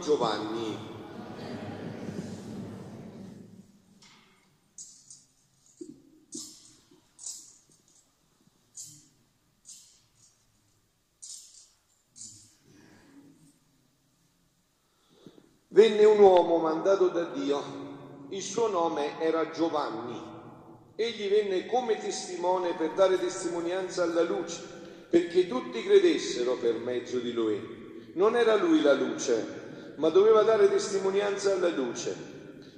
Giovanni. Venne un uomo mandato da Dio, il suo nome era Giovanni. Egli venne come testimone per dare testimonianza alla luce, perché tutti credessero per mezzo di lui. Non era lui la luce, ma doveva dare testimonianza alla luce.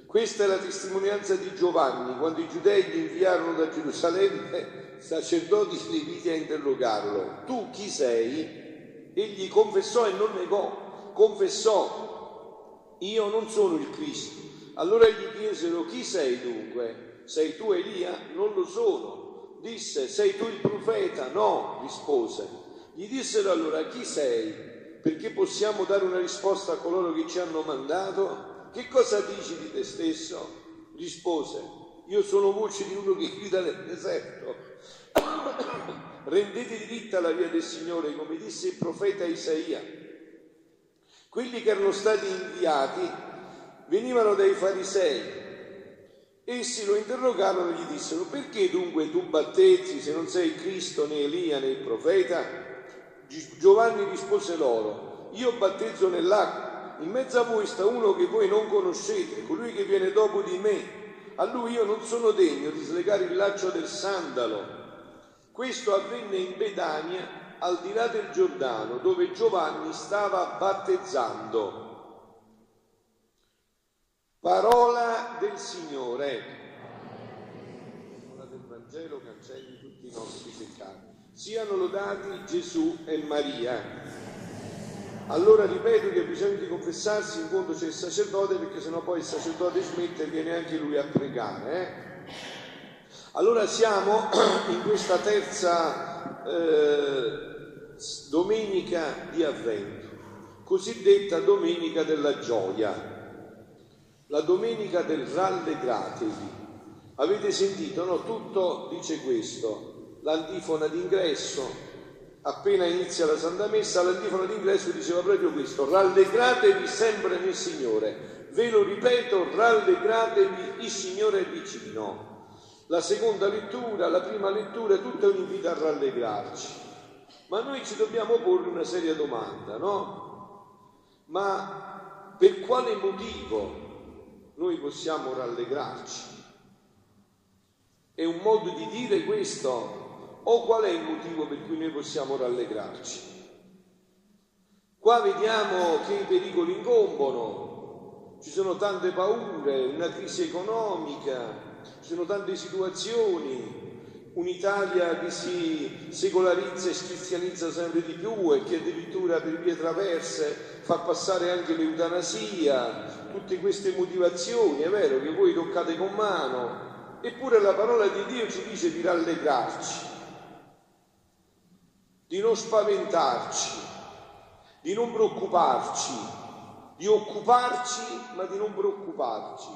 Questa è la testimonianza di Giovanni, quando i giudei gli inviarono da Gerusalemme sacerdoti leviti a interrogarlo. Tu chi sei? Egli confessò e non negò, confessò io non sono il Cristo. Allora gli chiesero, chi sei dunque? Sei tu Elia? Non lo sono. Disse, sei tu il profeta? No, rispose. Gli dissero allora, chi sei? Perché possiamo dare una risposta a coloro che ci hanno mandato? Che cosa dici di te stesso? Rispose, io sono voce di uno che grida nel deserto. Rendete diritta la via del Signore, come disse il profeta Isaia. Quelli che erano stati inviati venivano dai farisei. Essi lo interrogarono e gli dissero, perché dunque tu battezzi se non sei Cristo né Elia né il profeta? Giovanni rispose loro, io battezzo nell'acqua, in mezzo a voi sta uno che voi non conoscete, colui che viene dopo di me. A lui io non sono degno di slegare il laccio del sandalo. Questo avvenne in Bedania al di là del Giordano, dove Giovanni stava battezzando. Parola del Signore. Parola del Vangelo cancelli tutti i nostri peccati. Siano lodati Gesù e Maria. Allora ripeto che bisogna di confessarsi in quanto c'è il sacerdote perché sennò poi il sacerdote smette e viene anche lui a pregare. Eh? Allora siamo in questa terza eh, domenica di avvento, cosiddetta domenica della gioia, la domenica del rallegratevi. Avete sentito, no? Tutto dice questo, l'antifona d'ingresso, appena inizia la Santa Messa, l'antifona d'ingresso diceva proprio questo, rallegratevi sempre nel Signore. Ve lo ripeto, rallegratevi, il Signore è vicino. La seconda lettura, la prima lettura, tutto è un invito a rallegrarci. Ma noi ci dobbiamo porre una seria domanda, no? Ma per quale motivo noi possiamo rallegrarci? È un modo di dire questo? O qual è il motivo per cui noi possiamo rallegrarci? Qua vediamo che i pericoli incombono, ci sono tante paure, una crisi economica, ci sono tante situazioni, un'Italia che si secolarizza e cristianizza sempre di più e che addirittura per vie traverse fa passare anche l'eutanasia, tutte queste motivazioni, è vero che voi toccate con mano, eppure la parola di Dio ci dice di rallegrarci, di non spaventarci, di non preoccuparci, di occuparci ma di non preoccuparci.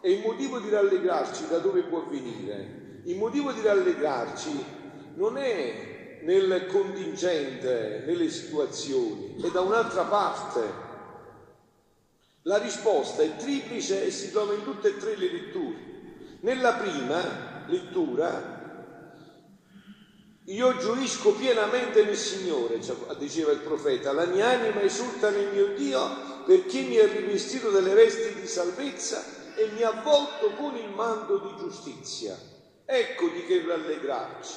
E il motivo di rallegrarci da dove può venire? Il motivo di rallegrarci non è nel contingente, nelle situazioni, è da un'altra parte. La risposta è triplice e si trova in tutte e tre le letture. Nella prima lettura io gioisco pienamente nel Signore, cioè, diceva il profeta, la mia anima esulta nel mio Dio perché mi ha rivestito delle vesti di salvezza e mi ha avvolto con il manto di giustizia. Ecco di che rallegrarci.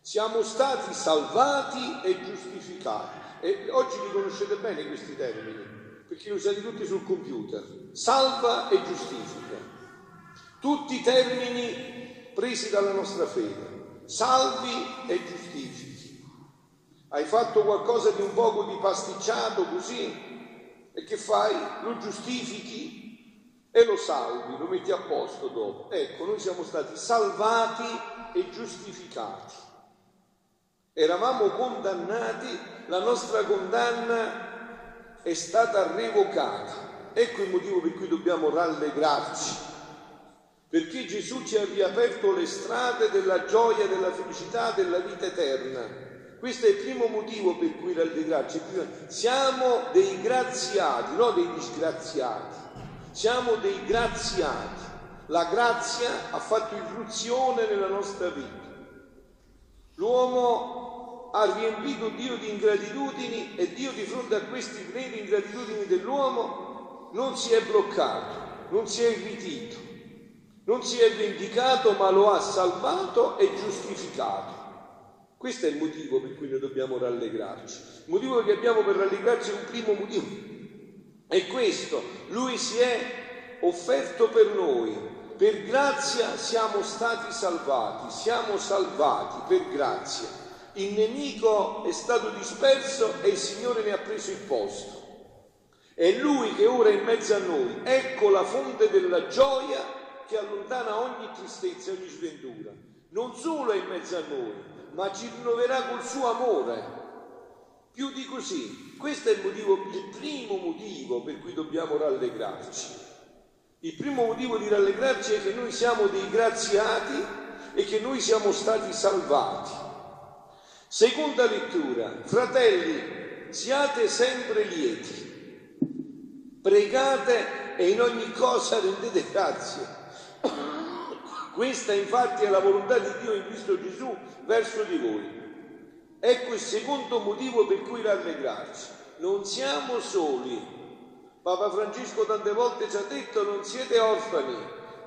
Siamo stati salvati e giustificati. E oggi li conoscete bene questi termini, perché li usate tutti sul computer. Salva e giustifica. Tutti termini presi dalla nostra fede. Salvi e giustifichi. Hai fatto qualcosa di un poco di pasticciato così? E che fai? Lo giustifichi e lo salvi, lo metti a posto dopo. Ecco, noi siamo stati salvati e giustificati. Eravamo condannati, la nostra condanna è stata revocata. Ecco il motivo per cui dobbiamo rallegrarci. Perché Gesù ci ha riaperto le strade della gioia, della felicità, della vita eterna. Questo è il primo motivo per cui rallegrarci. Siamo dei graziati, non dei disgraziati. Siamo dei graziati. La grazia ha fatto irruzione nella nostra vita. L'uomo ha riempito Dio di ingratitudini e Dio di fronte a queste vere ingratitudini dell'uomo non si è bloccato, non si è irritito, non si è vendicato ma lo ha salvato e giustificato. Questo è il motivo per cui noi dobbiamo rallegrarci. Il motivo che abbiamo per rallegrarci è un primo motivo. È questo. Lui si è offerto per noi. Per grazia siamo stati salvati. Siamo salvati per grazia. Il nemico è stato disperso e il Signore ne ha preso il posto. È Lui che ora è in mezzo a noi. Ecco la fonte della gioia che allontana ogni tristezza e ogni sventura. Non solo è in mezzo a noi, ma ci rinnoverà col suo amore. Più di così, questo è il, motivo, il primo motivo per cui dobbiamo rallegrarci. Il primo motivo di rallegrarci è che noi siamo dei graziati e che noi siamo stati salvati. Seconda lettura, fratelli, siate sempre lieti, pregate e in ogni cosa rendete grazie questa infatti è la volontà di Dio in Cristo Gesù verso di voi. Ecco il secondo motivo per cui rallegrarci. Non siamo soli. Papa Francesco tante volte ci ha detto non siete orfani,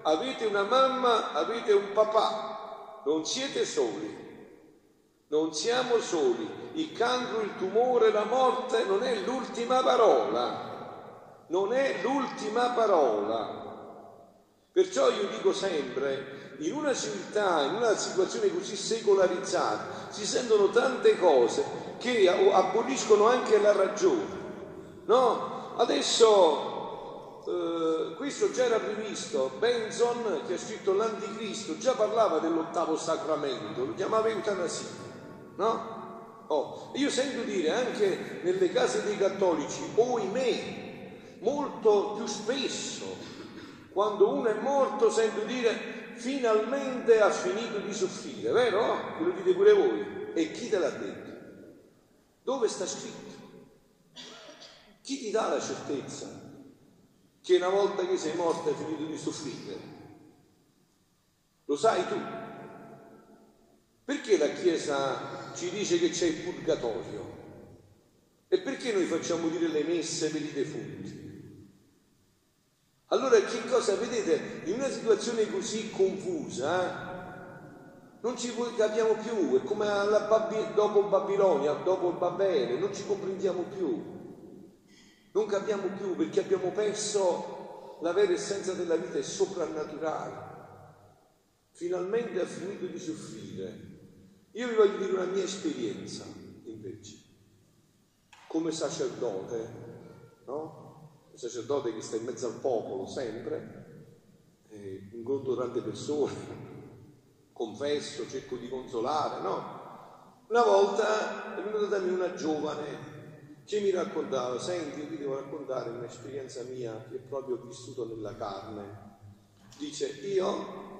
avete una mamma, avete un papà, non siete soli. Non siamo soli. Il cancro, il tumore, la morte non è l'ultima parola. Non è l'ultima parola. Perciò io dico sempre, in una civiltà, in una situazione così secolarizzata, si sentono tante cose che aboliscono anche la ragione. No? Adesso eh, questo già era previsto, Benson che ha scritto l'Anticristo già parlava dell'ottavo sacramento, lo chiamava eutanasia. No? Oh, io sento dire anche nelle case dei cattolici, oimè, molto più spesso, quando uno è morto sento dire finalmente ha finito di soffrire, vero? Ve lo dite pure voi. E chi te l'ha detto? Dove sta scritto? Chi ti dà la certezza che una volta che sei morto hai finito di soffrire? Lo sai tu? Perché la Chiesa ci dice che c'è il purgatorio? E perché noi facciamo dire le messe per i defunti? Allora che cosa vedete? In una situazione così confusa non ci capiamo più, è come Babi- dopo Babilonia, dopo Babele, non ci comprendiamo più. Non capiamo più perché abbiamo perso la vera essenza della vita, è soprannaturale. Finalmente ha finito di soffrire. Io vi voglio dire una mia esperienza, invece, come sacerdote, no? Un sacerdote che sta in mezzo al popolo sempre, eh, incontro tante persone, confesso, cerco di consolare, no? Una volta è venuta da me una giovane che mi raccontava, senti, io ti devo raccontare un'esperienza mia che proprio ho vissuto nella carne. Dice, io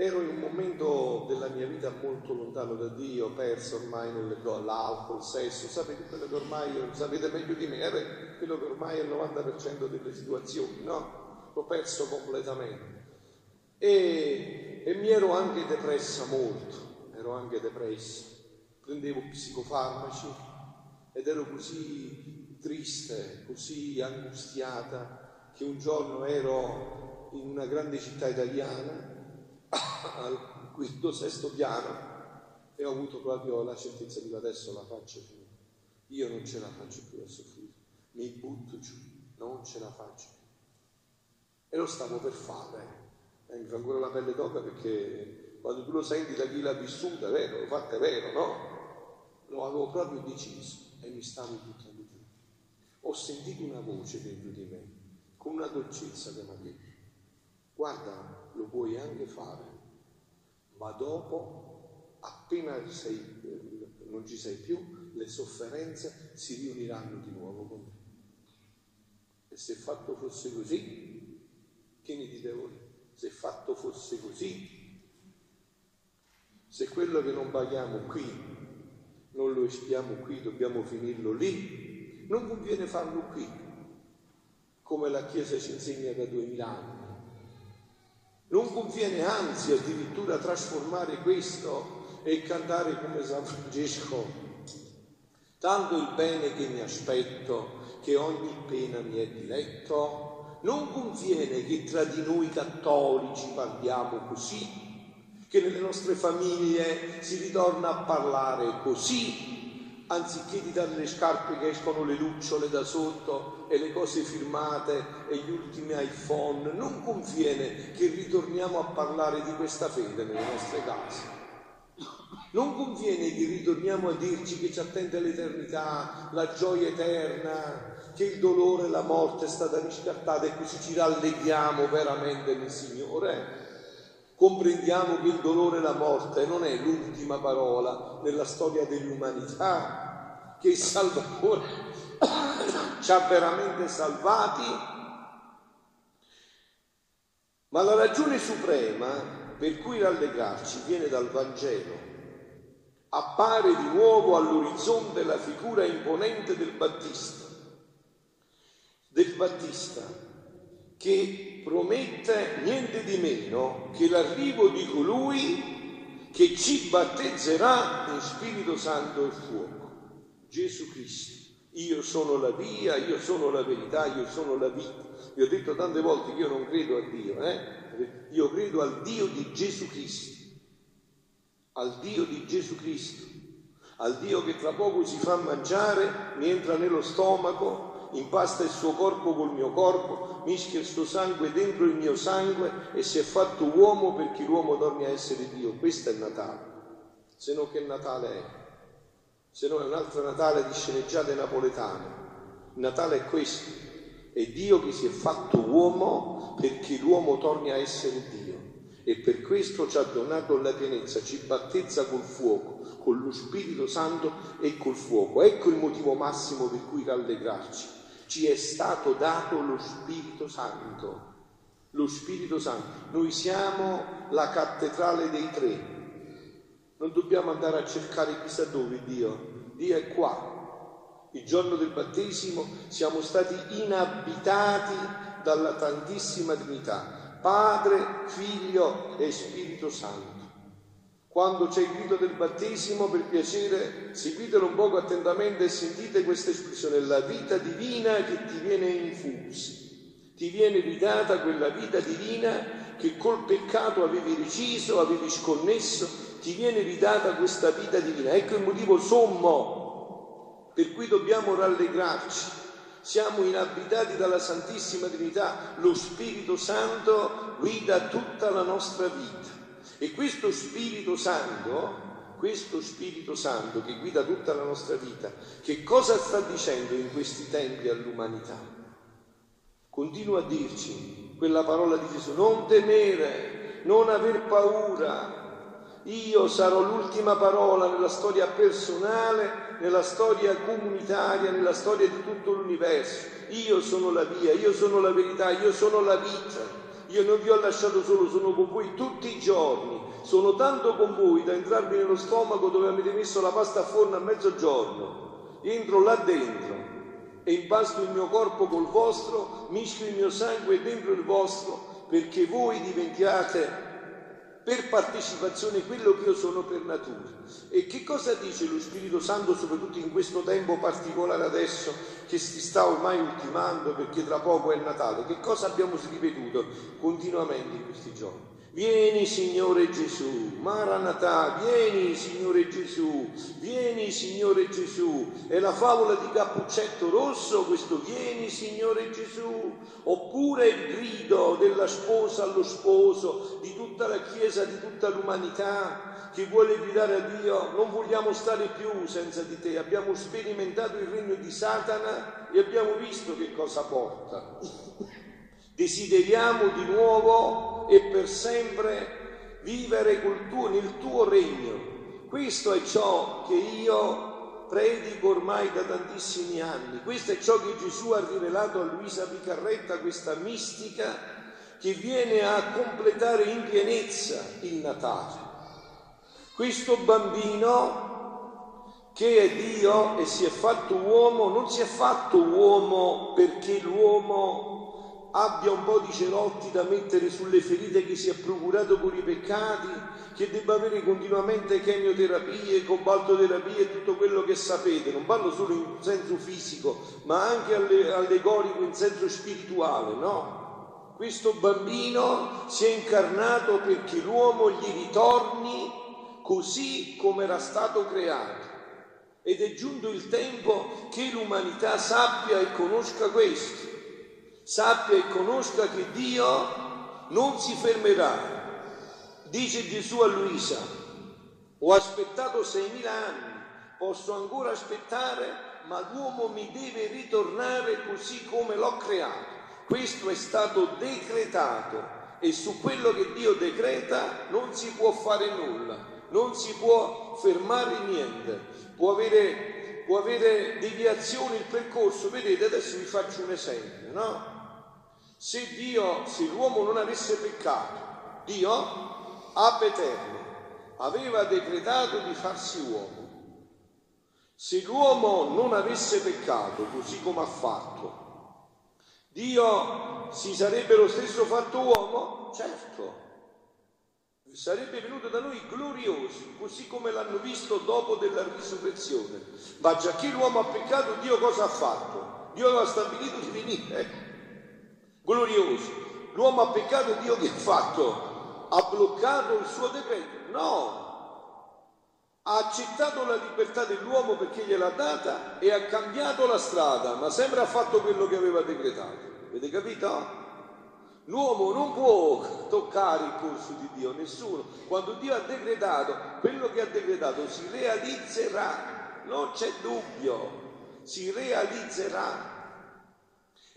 Ero in un momento della mia vita molto lontano da Dio, perso ormai nell'alcol, il sesso, sapete quello che ormai, sapete meglio di me, eh, quello che ormai è il 90% delle situazioni, no? L'ho perso completamente. E, e mi ero anche depressa molto, ero anche depressa, prendevo psicofarmaci ed ero così triste, così angustiata, che un giorno ero in una grande città italiana al quinto, sesto piano e ho avuto proprio la certezza di adesso la faccio più. Io non ce la faccio più a soffrire, mi butto giù, non ce la faccio più. E lo stavo per fare. Eh, mi ancora la pelle d'oca perché quando tu lo senti da chi l'ha vissuta, è vero, lo fatto è vero, no? Lo avevo proprio deciso e mi stavo buttando giù. Ho sentito una voce dentro di me, con una dolcezza che mi ha detto, guarda, lo puoi anche fare, ma dopo, appena sei, non ci sei più, le sofferenze si riuniranno di nuovo con te. E se fatto fosse così, che ne dite voi? Se fatto fosse così, se quello che non paghiamo qui non lo espiamo qui, dobbiamo finirlo lì. Non conviene farlo qui, come la Chiesa ci insegna da duemila anni. Non conviene anzi addirittura trasformare questo e cantare come San Francesco, tanto il bene che mi aspetto, che ogni pena mi è diletto. Non conviene che tra di noi cattolici parliamo così, che nelle nostre famiglie si ritorna a parlare così, anziché di dare le scarpe che escono le lucciole da sotto e le cose firmate e gli ultimi iPhone, non conviene che ritorniamo a parlare di questa fede nelle nostre case. Non conviene che ritorniamo a dirci che ci attende l'eternità, la gioia eterna, che il dolore e la morte è stata riscattata e così ci rallegriamo veramente nel Signore comprendiamo che il dolore e la morte non è l'ultima parola nella storia dell'umanità, che il Salvatore ci ha veramente salvati, ma la ragione suprema per cui rallegrarci viene dal Vangelo. Appare di nuovo all'orizzonte la figura imponente del Battista, del Battista promette niente di meno che l'arrivo di colui che ci battezzerà in Spirito Santo e fuoco, Gesù Cristo. Io sono la via, io sono la verità, io sono la vita. Vi ho detto tante volte che io non credo a Dio, eh? io credo al Dio di Gesù Cristo, al Dio di Gesù Cristo, al Dio che tra poco si fa mangiare, mi entra nello stomaco, impasta il suo corpo col mio corpo, mischia il suo sangue dentro il mio sangue e si è fatto uomo perché l'uomo torni a essere Dio. Questo è il Natale. Se no che Natale è? Se no è un altro Natale di sceneggiate napoletane. Il Natale è questo. È Dio che si è fatto uomo perché l'uomo torni a essere Dio. E per questo ci ha donato la pienezza, ci battezza col fuoco con lo Spirito Santo e col fuoco. Ecco il motivo massimo per cui rallegrarci ci è stato dato lo Spirito Santo. Lo Spirito Santo. Noi siamo la cattedrale dei tre. Non dobbiamo andare a cercare chissà dove Dio. Dio è qua. Il giorno del battesimo siamo stati inabitati dalla tantissima Trinità, Padre, Figlio e Spirito Santo. Quando c'è il grido del battesimo, per piacere, seguitelo un poco attentamente e sentite questa espressione, la vita divina che ti viene infusa. Ti viene ridata quella vita divina che col peccato avevi reciso, avevi sconnesso, ti viene ridata questa vita divina. Ecco il motivo sommo per cui dobbiamo rallegrarci. Siamo inabitati dalla Santissima Trinità, lo Spirito Santo guida tutta la nostra vita. E questo Spirito Santo, questo Spirito Santo che guida tutta la nostra vita, che cosa sta dicendo in questi tempi all'umanità? Continua a dirci quella parola di Gesù, non temere, non aver paura. Io sarò l'ultima parola nella storia personale, nella storia comunitaria, nella storia di tutto l'universo. Io sono la via, io sono la verità, io sono la vita. Io non vi ho lasciato solo, sono con voi tutti i giorni. Sono tanto con voi da entrarvi nello stomaco dove avete messo la pasta a forno a mezzogiorno. Entro là dentro e impasto il mio corpo col vostro, mischio il mio sangue dentro il vostro, perché voi diventiate per partecipazione quello che io sono per natura. E che cosa dice lo Spirito Santo, soprattutto in questo tempo particolare adesso che si sta ormai ultimando perché tra poco è Natale? Che cosa abbiamo ripetuto continuamente in questi giorni? Vieni Signore Gesù, Maranatà, vieni Signore Gesù, vieni Signore Gesù. È la favola di Cappuccetto Rosso, questo vieni Signore Gesù. Oppure il grido della sposa allo sposo, di tutta la Chiesa, di tutta l'umanità, che vuole gridare a Dio, non vogliamo stare più senza di te. Abbiamo sperimentato il regno di Satana e abbiamo visto che cosa porta. Desideriamo di nuovo e per sempre vivere tuo, nel tuo regno. Questo è ciò che io predico ormai da tantissimi anni. Questo è ciò che Gesù ha rivelato a Luisa Picarretta, questa mistica che viene a completare in pienezza il Natale. Questo bambino che è Dio e si è fatto uomo, non si è fatto uomo perché l'uomo abbia un po' di cerotti da mettere sulle ferite che si è procurato con i peccati, che debba avere continuamente chemioterapie, cobaltoterapie e tutto quello che sapete. Non parlo solo in senso fisico, ma anche allegorico in senso spirituale, no? Questo bambino si è incarnato perché l'uomo gli ritorni così come era stato creato. Ed è giunto il tempo che l'umanità sappia e conosca questo, sappia e conosca che Dio non si fermerà. Dice Gesù a Luisa, ho aspettato seimila anni, posso ancora aspettare, ma l'uomo mi deve ritornare così come l'ho creato. Questo è stato decretato e su quello che Dio decreta non si può fare nulla, non si può fermare niente può avere, può avere deviazioni il percorso. Vedete, adesso vi faccio un esempio, no? Se Dio, se l'uomo non avesse peccato, Dio, ab eterno, aveva decretato di farsi uomo. Se l'uomo non avesse peccato, così come ha fatto, Dio si sarebbe lo stesso fatto uomo? Certo, sarebbe venuto da noi glorioso, così come l'hanno visto dopo della risurrezione. Ma già che l'uomo ha peccato, Dio cosa ha fatto? Dio aveva stabilito di venire, glorioso. L'uomo ha peccato, Dio che ha fatto? Ha bloccato il suo decreto? No, ha accettato la libertà dell'uomo perché gliel'ha data e ha cambiato la strada, ma sempre ha fatto quello che aveva decretato. Avete capito? L'uomo non può toccare il corso di Dio, nessuno. Quando Dio ha decretato, quello che ha decretato si realizzerà, non c'è dubbio, si realizzerà.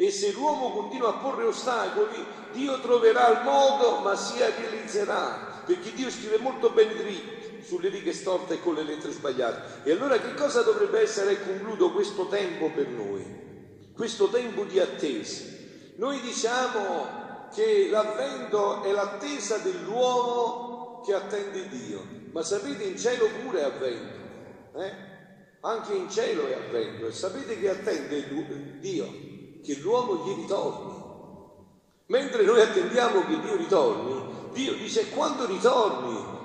E se l'uomo continua a porre ostacoli, Dio troverà il modo, ma si realizzerà, perché Dio scrive molto ben dritto sulle righe storte e con le lettere sbagliate. E allora che cosa dovrebbe essere concluso questo tempo per noi? Questo tempo di attesa. Noi diciamo che l'avvento è l'attesa dell'uomo che attende Dio. Ma sapete, in cielo pure è avvento. Eh? Anche in cielo è avvento. E sapete che attende Dio? Che l'uomo gli ritorni. Mentre noi attendiamo che Dio ritorni, Dio dice quando ritorni?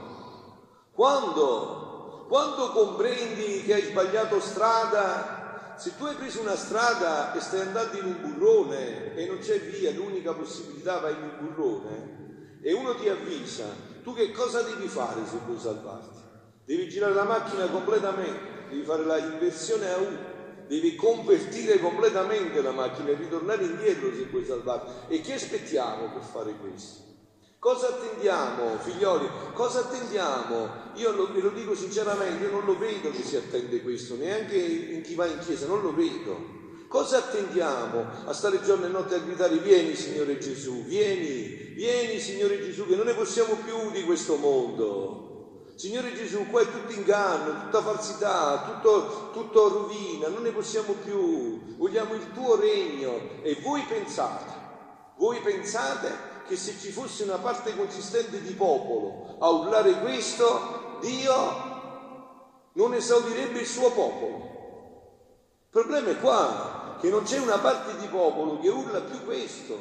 Quando? Quando comprendi che hai sbagliato strada se tu hai preso una strada e stai andando in un burrone e non c'è via, l'unica possibilità vai in un burrone e uno ti avvisa, tu che cosa devi fare se vuoi salvarti? Devi girare la macchina completamente, devi fare la inversione a U, devi convertire completamente la macchina e ritornare indietro se vuoi salvarti. E che aspettiamo per fare questo? Cosa attendiamo, figlioli? Cosa attendiamo? Io lo, ve lo dico sinceramente, io non lo vedo che si attende questo, neanche in chi va in chiesa, non lo vedo. Cosa attendiamo? A stare giorno e notte a gridare vieni Signore Gesù, vieni, vieni Signore Gesù, che non ne possiamo più di questo mondo. Signore Gesù, qua è tutto inganno, tutta falsità, tutto, tutto rovina, non ne possiamo più. Vogliamo il tuo regno. E voi pensate, voi pensate che se ci fosse una parte consistente di popolo a urlare questo, Dio non esaurirebbe il suo popolo. Il problema è qua, che non c'è una parte di popolo che urla più questo,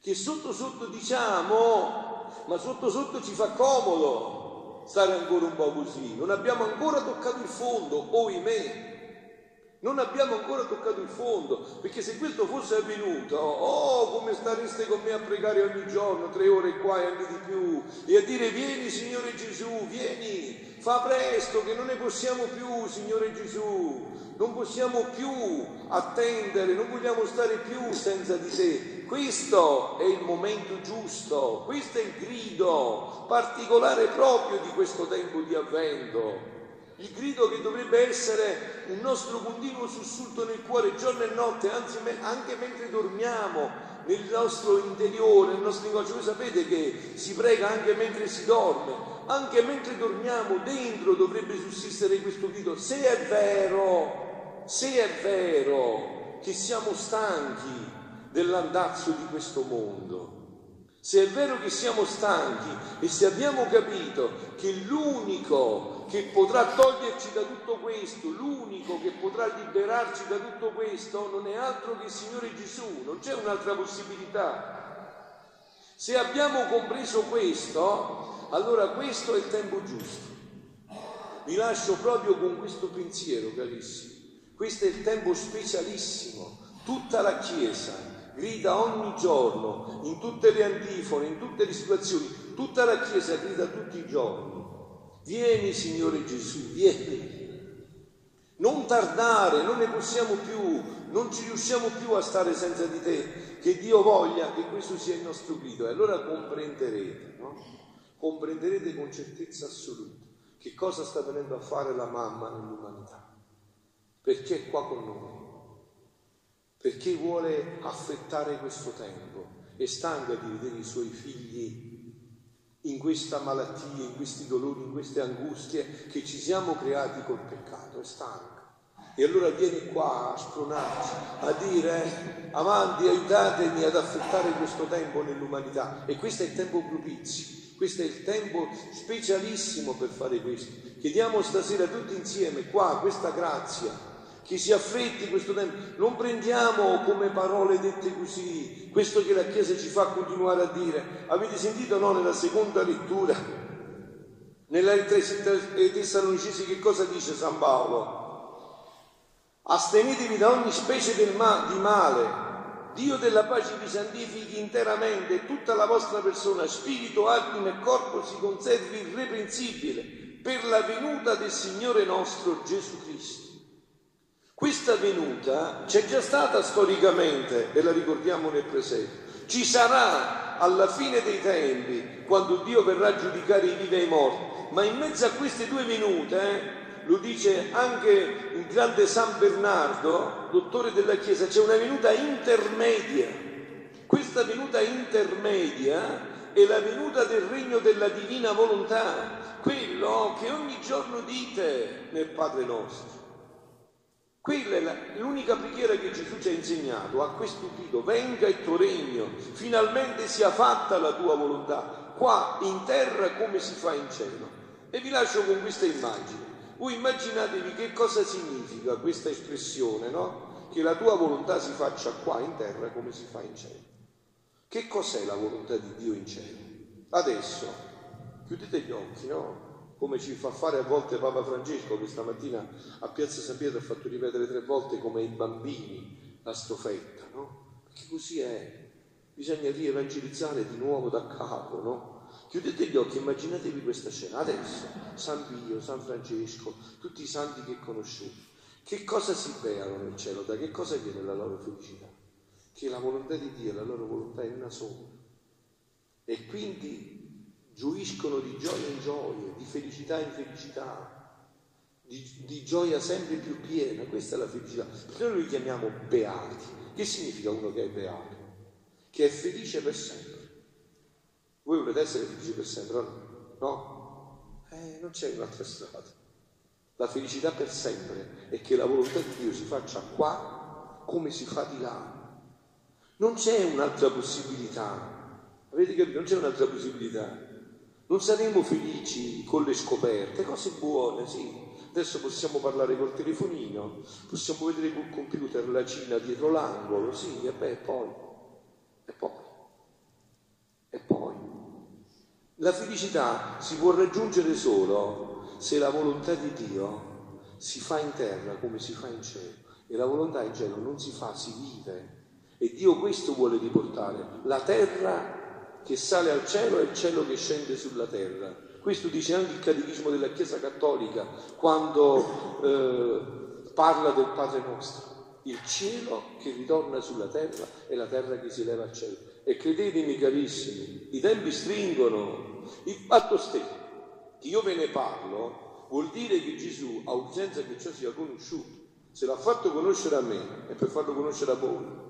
che sotto sotto diciamo, ma sotto sotto ci fa comodo stare ancora un po' così, non abbiamo ancora toccato il fondo, oimè. Non abbiamo ancora toccato il fondo, perché se questo fosse avvenuto, oh, come stareste con me a pregare ogni giorno, tre ore qua e anche di più, e a dire vieni Signore Gesù, vieni, fa presto che non ne possiamo più, Signore Gesù, non possiamo più attendere, non vogliamo stare più senza di te. Questo è il momento giusto, questo è il grido particolare proprio di questo tempo di avvento il grido che dovrebbe essere un nostro continuo sussulto nel cuore giorno e notte, anzi anche mentre dormiamo, nel nostro interiore, nel nostro linguaggio. Voi sapete che si prega anche mentre si dorme, anche mentre dormiamo, dentro dovrebbe sussistere questo grido. Se è vero, se è vero che siamo stanchi dell'andazzo di questo mondo, Se è vero che siamo stanchi e se abbiamo capito che l'unico che potrà toglierci da tutto questo, l'unico che potrà liberarci da tutto questo, non è altro che il Signore Gesù, non c'è un'altra possibilità. Se abbiamo compreso questo, allora questo è il tempo giusto. Vi lascio proprio con questo pensiero, carissimi. Questo è il tempo specialissimo. Tutta la Chiesa grida ogni giorno, in tutte le antifone, in tutte le situazioni, tutta la Chiesa grida tutti i giorni. Vieni Signore Gesù, vieni. Non tardare, non ne possiamo più, non ci riusciamo più a stare senza di te. Che Dio voglia che questo sia il nostro grido e allora comprenderete, no? Comprenderete con certezza assoluta che cosa sta venendo a fare la mamma nell'umanità. Perché è qua con noi perché vuole affettare questo tempo. È stanca di vedere i suoi figli in questa malattia, in questi dolori, in queste angustie che ci siamo creati col peccato, è stanca. E allora viene qua a spronarci, a dire avanti, aiutatemi ad affettare questo tempo nell'umanità. E questo è il tempo propizio, questo è il tempo specialissimo per fare questo. Chiediamo stasera tutti insieme qua questa grazia che si affretti questo tempo. Non prendiamo come parole dette così questo che la Chiesa ci fa continuare a dire. Avete sentito no nella seconda lettura? Nella Tessalonicesi che cosa dice San Paolo? Astenetevi da ogni specie ma- di male. Dio della pace vi santifichi interamente e tutta la vostra persona, spirito, anima e corpo si conservi irreprensibile per la venuta del Signore nostro Gesù Cristo. Questa venuta c'è già stata storicamente e la ricordiamo nel presente. Ci sarà alla fine dei tempi, quando Dio verrà a giudicare i vivi e i morti. Ma in mezzo a queste due venute, eh, lo dice anche il grande San Bernardo, dottore della Chiesa, c'è una venuta intermedia. Questa venuta intermedia è la venuta del regno della divina volontà, quello che ogni giorno dite nel Padre nostro. Quella è l'unica preghiera che Gesù ci ha insegnato, ha questo grido, venga il tuo regno, finalmente sia fatta la tua volontà, qua in terra come si fa in cielo. E vi lascio con questa immagine. Voi immaginatevi che cosa significa questa espressione, no? Che la tua volontà si faccia qua in terra come si fa in cielo. Che cos'è la volontà di Dio in cielo? Adesso chiudete gli occhi, no? Come ci fa fare a volte Papa Francesco, che stamattina a Piazza San Pietro ha fatto ripetere tre volte come i bambini la strofetta, no? Perché così è. Bisogna rievangelizzare di nuovo da capo, no? Chiudete gli occhi, immaginatevi questa scena. Adesso San Pio, San Francesco, tutti i santi che conoscete, che cosa si beano nel cielo? Da che cosa viene la loro felicità? Che la volontà di Dio, la loro volontà è una sola. E quindi gioiscono di gioia in gioia, di felicità in felicità, di, di, gioia sempre più piena. Questa è la felicità. Noi li chiamiamo beati. Che significa uno che è beato? Che è felice per sempre. Voi volete essere felici per sempre? No? Eh, non c'è un'altra strada. La felicità per sempre è che la volontà di Dio si faccia qua come si fa di là. Non c'è un'altra possibilità. Avete capito? Non c'è un'altra possibilità. Non saremo felici con le scoperte, cose buone, sì. Adesso possiamo parlare col telefonino, possiamo vedere col computer la Cina dietro l'angolo, sì, e beh, poi, e poi, e poi. La felicità si può raggiungere solo se la volontà di Dio si fa in terra come si fa in cielo. E la volontà in cielo non si fa, si vive. E Dio questo vuole riportare. La terra che sale al cielo e il cielo che scende sulla terra. Questo dice anche il Catechismo della Chiesa Cattolica quando eh, parla del Padre nostro. Il cielo che ritorna sulla terra e la terra che si leva al cielo. E credetemi carissimi, i tempi stringono. Il fatto stesso che io ve ne parlo vuol dire che Gesù ha urgenza che ciò sia conosciuto. Se l'ha fatto conoscere a me è per farlo conoscere a voi.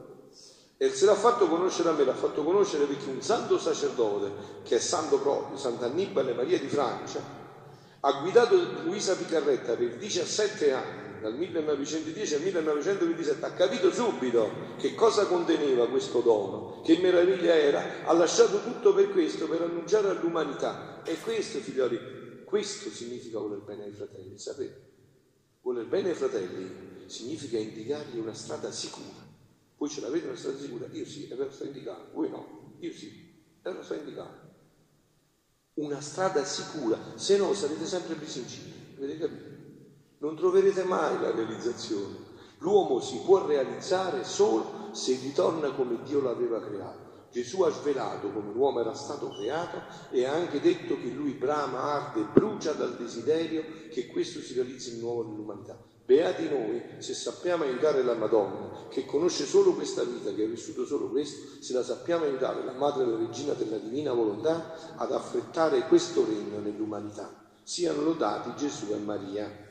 E se l'ha fatto conoscere a me, l'ha fatto conoscere perché un santo sacerdote, che è santo proprio, Sant'Annibale Maria di Francia, ha guidato Luisa Picarretta per 17 anni dal 1910 al 1927, ha capito subito che cosa conteneva questo dono, che meraviglia era, ha lasciato tutto per questo, per annunciare all'umanità. E questo, figlioli, questo significa voler bene ai fratelli, sapete? Voler bene ai fratelli significa indicargli una strada sicura. Voi ce l'avete una strada sicura? Io sì, ve la sto indicando. Voi no, io sì, ve la sto indicando. Una strada sicura, se no sarete sempre presi in avete capito? Non troverete mai la realizzazione. L'uomo si può realizzare solo se ritorna come Dio l'aveva creato. Gesù ha svelato come l'uomo era stato creato e ha anche detto che lui brama, arde e brucia dal desiderio che questo si realizzi di nuovo nell'umanità. Beati noi se sappiamo aiutare la Madonna, che conosce solo questa vita, che ha vissuto solo questo, se la sappiamo aiutare, la Madre e la Regina della Divina Volontà, ad affrettare questo regno nell'umanità. Siano lodati Gesù e Maria.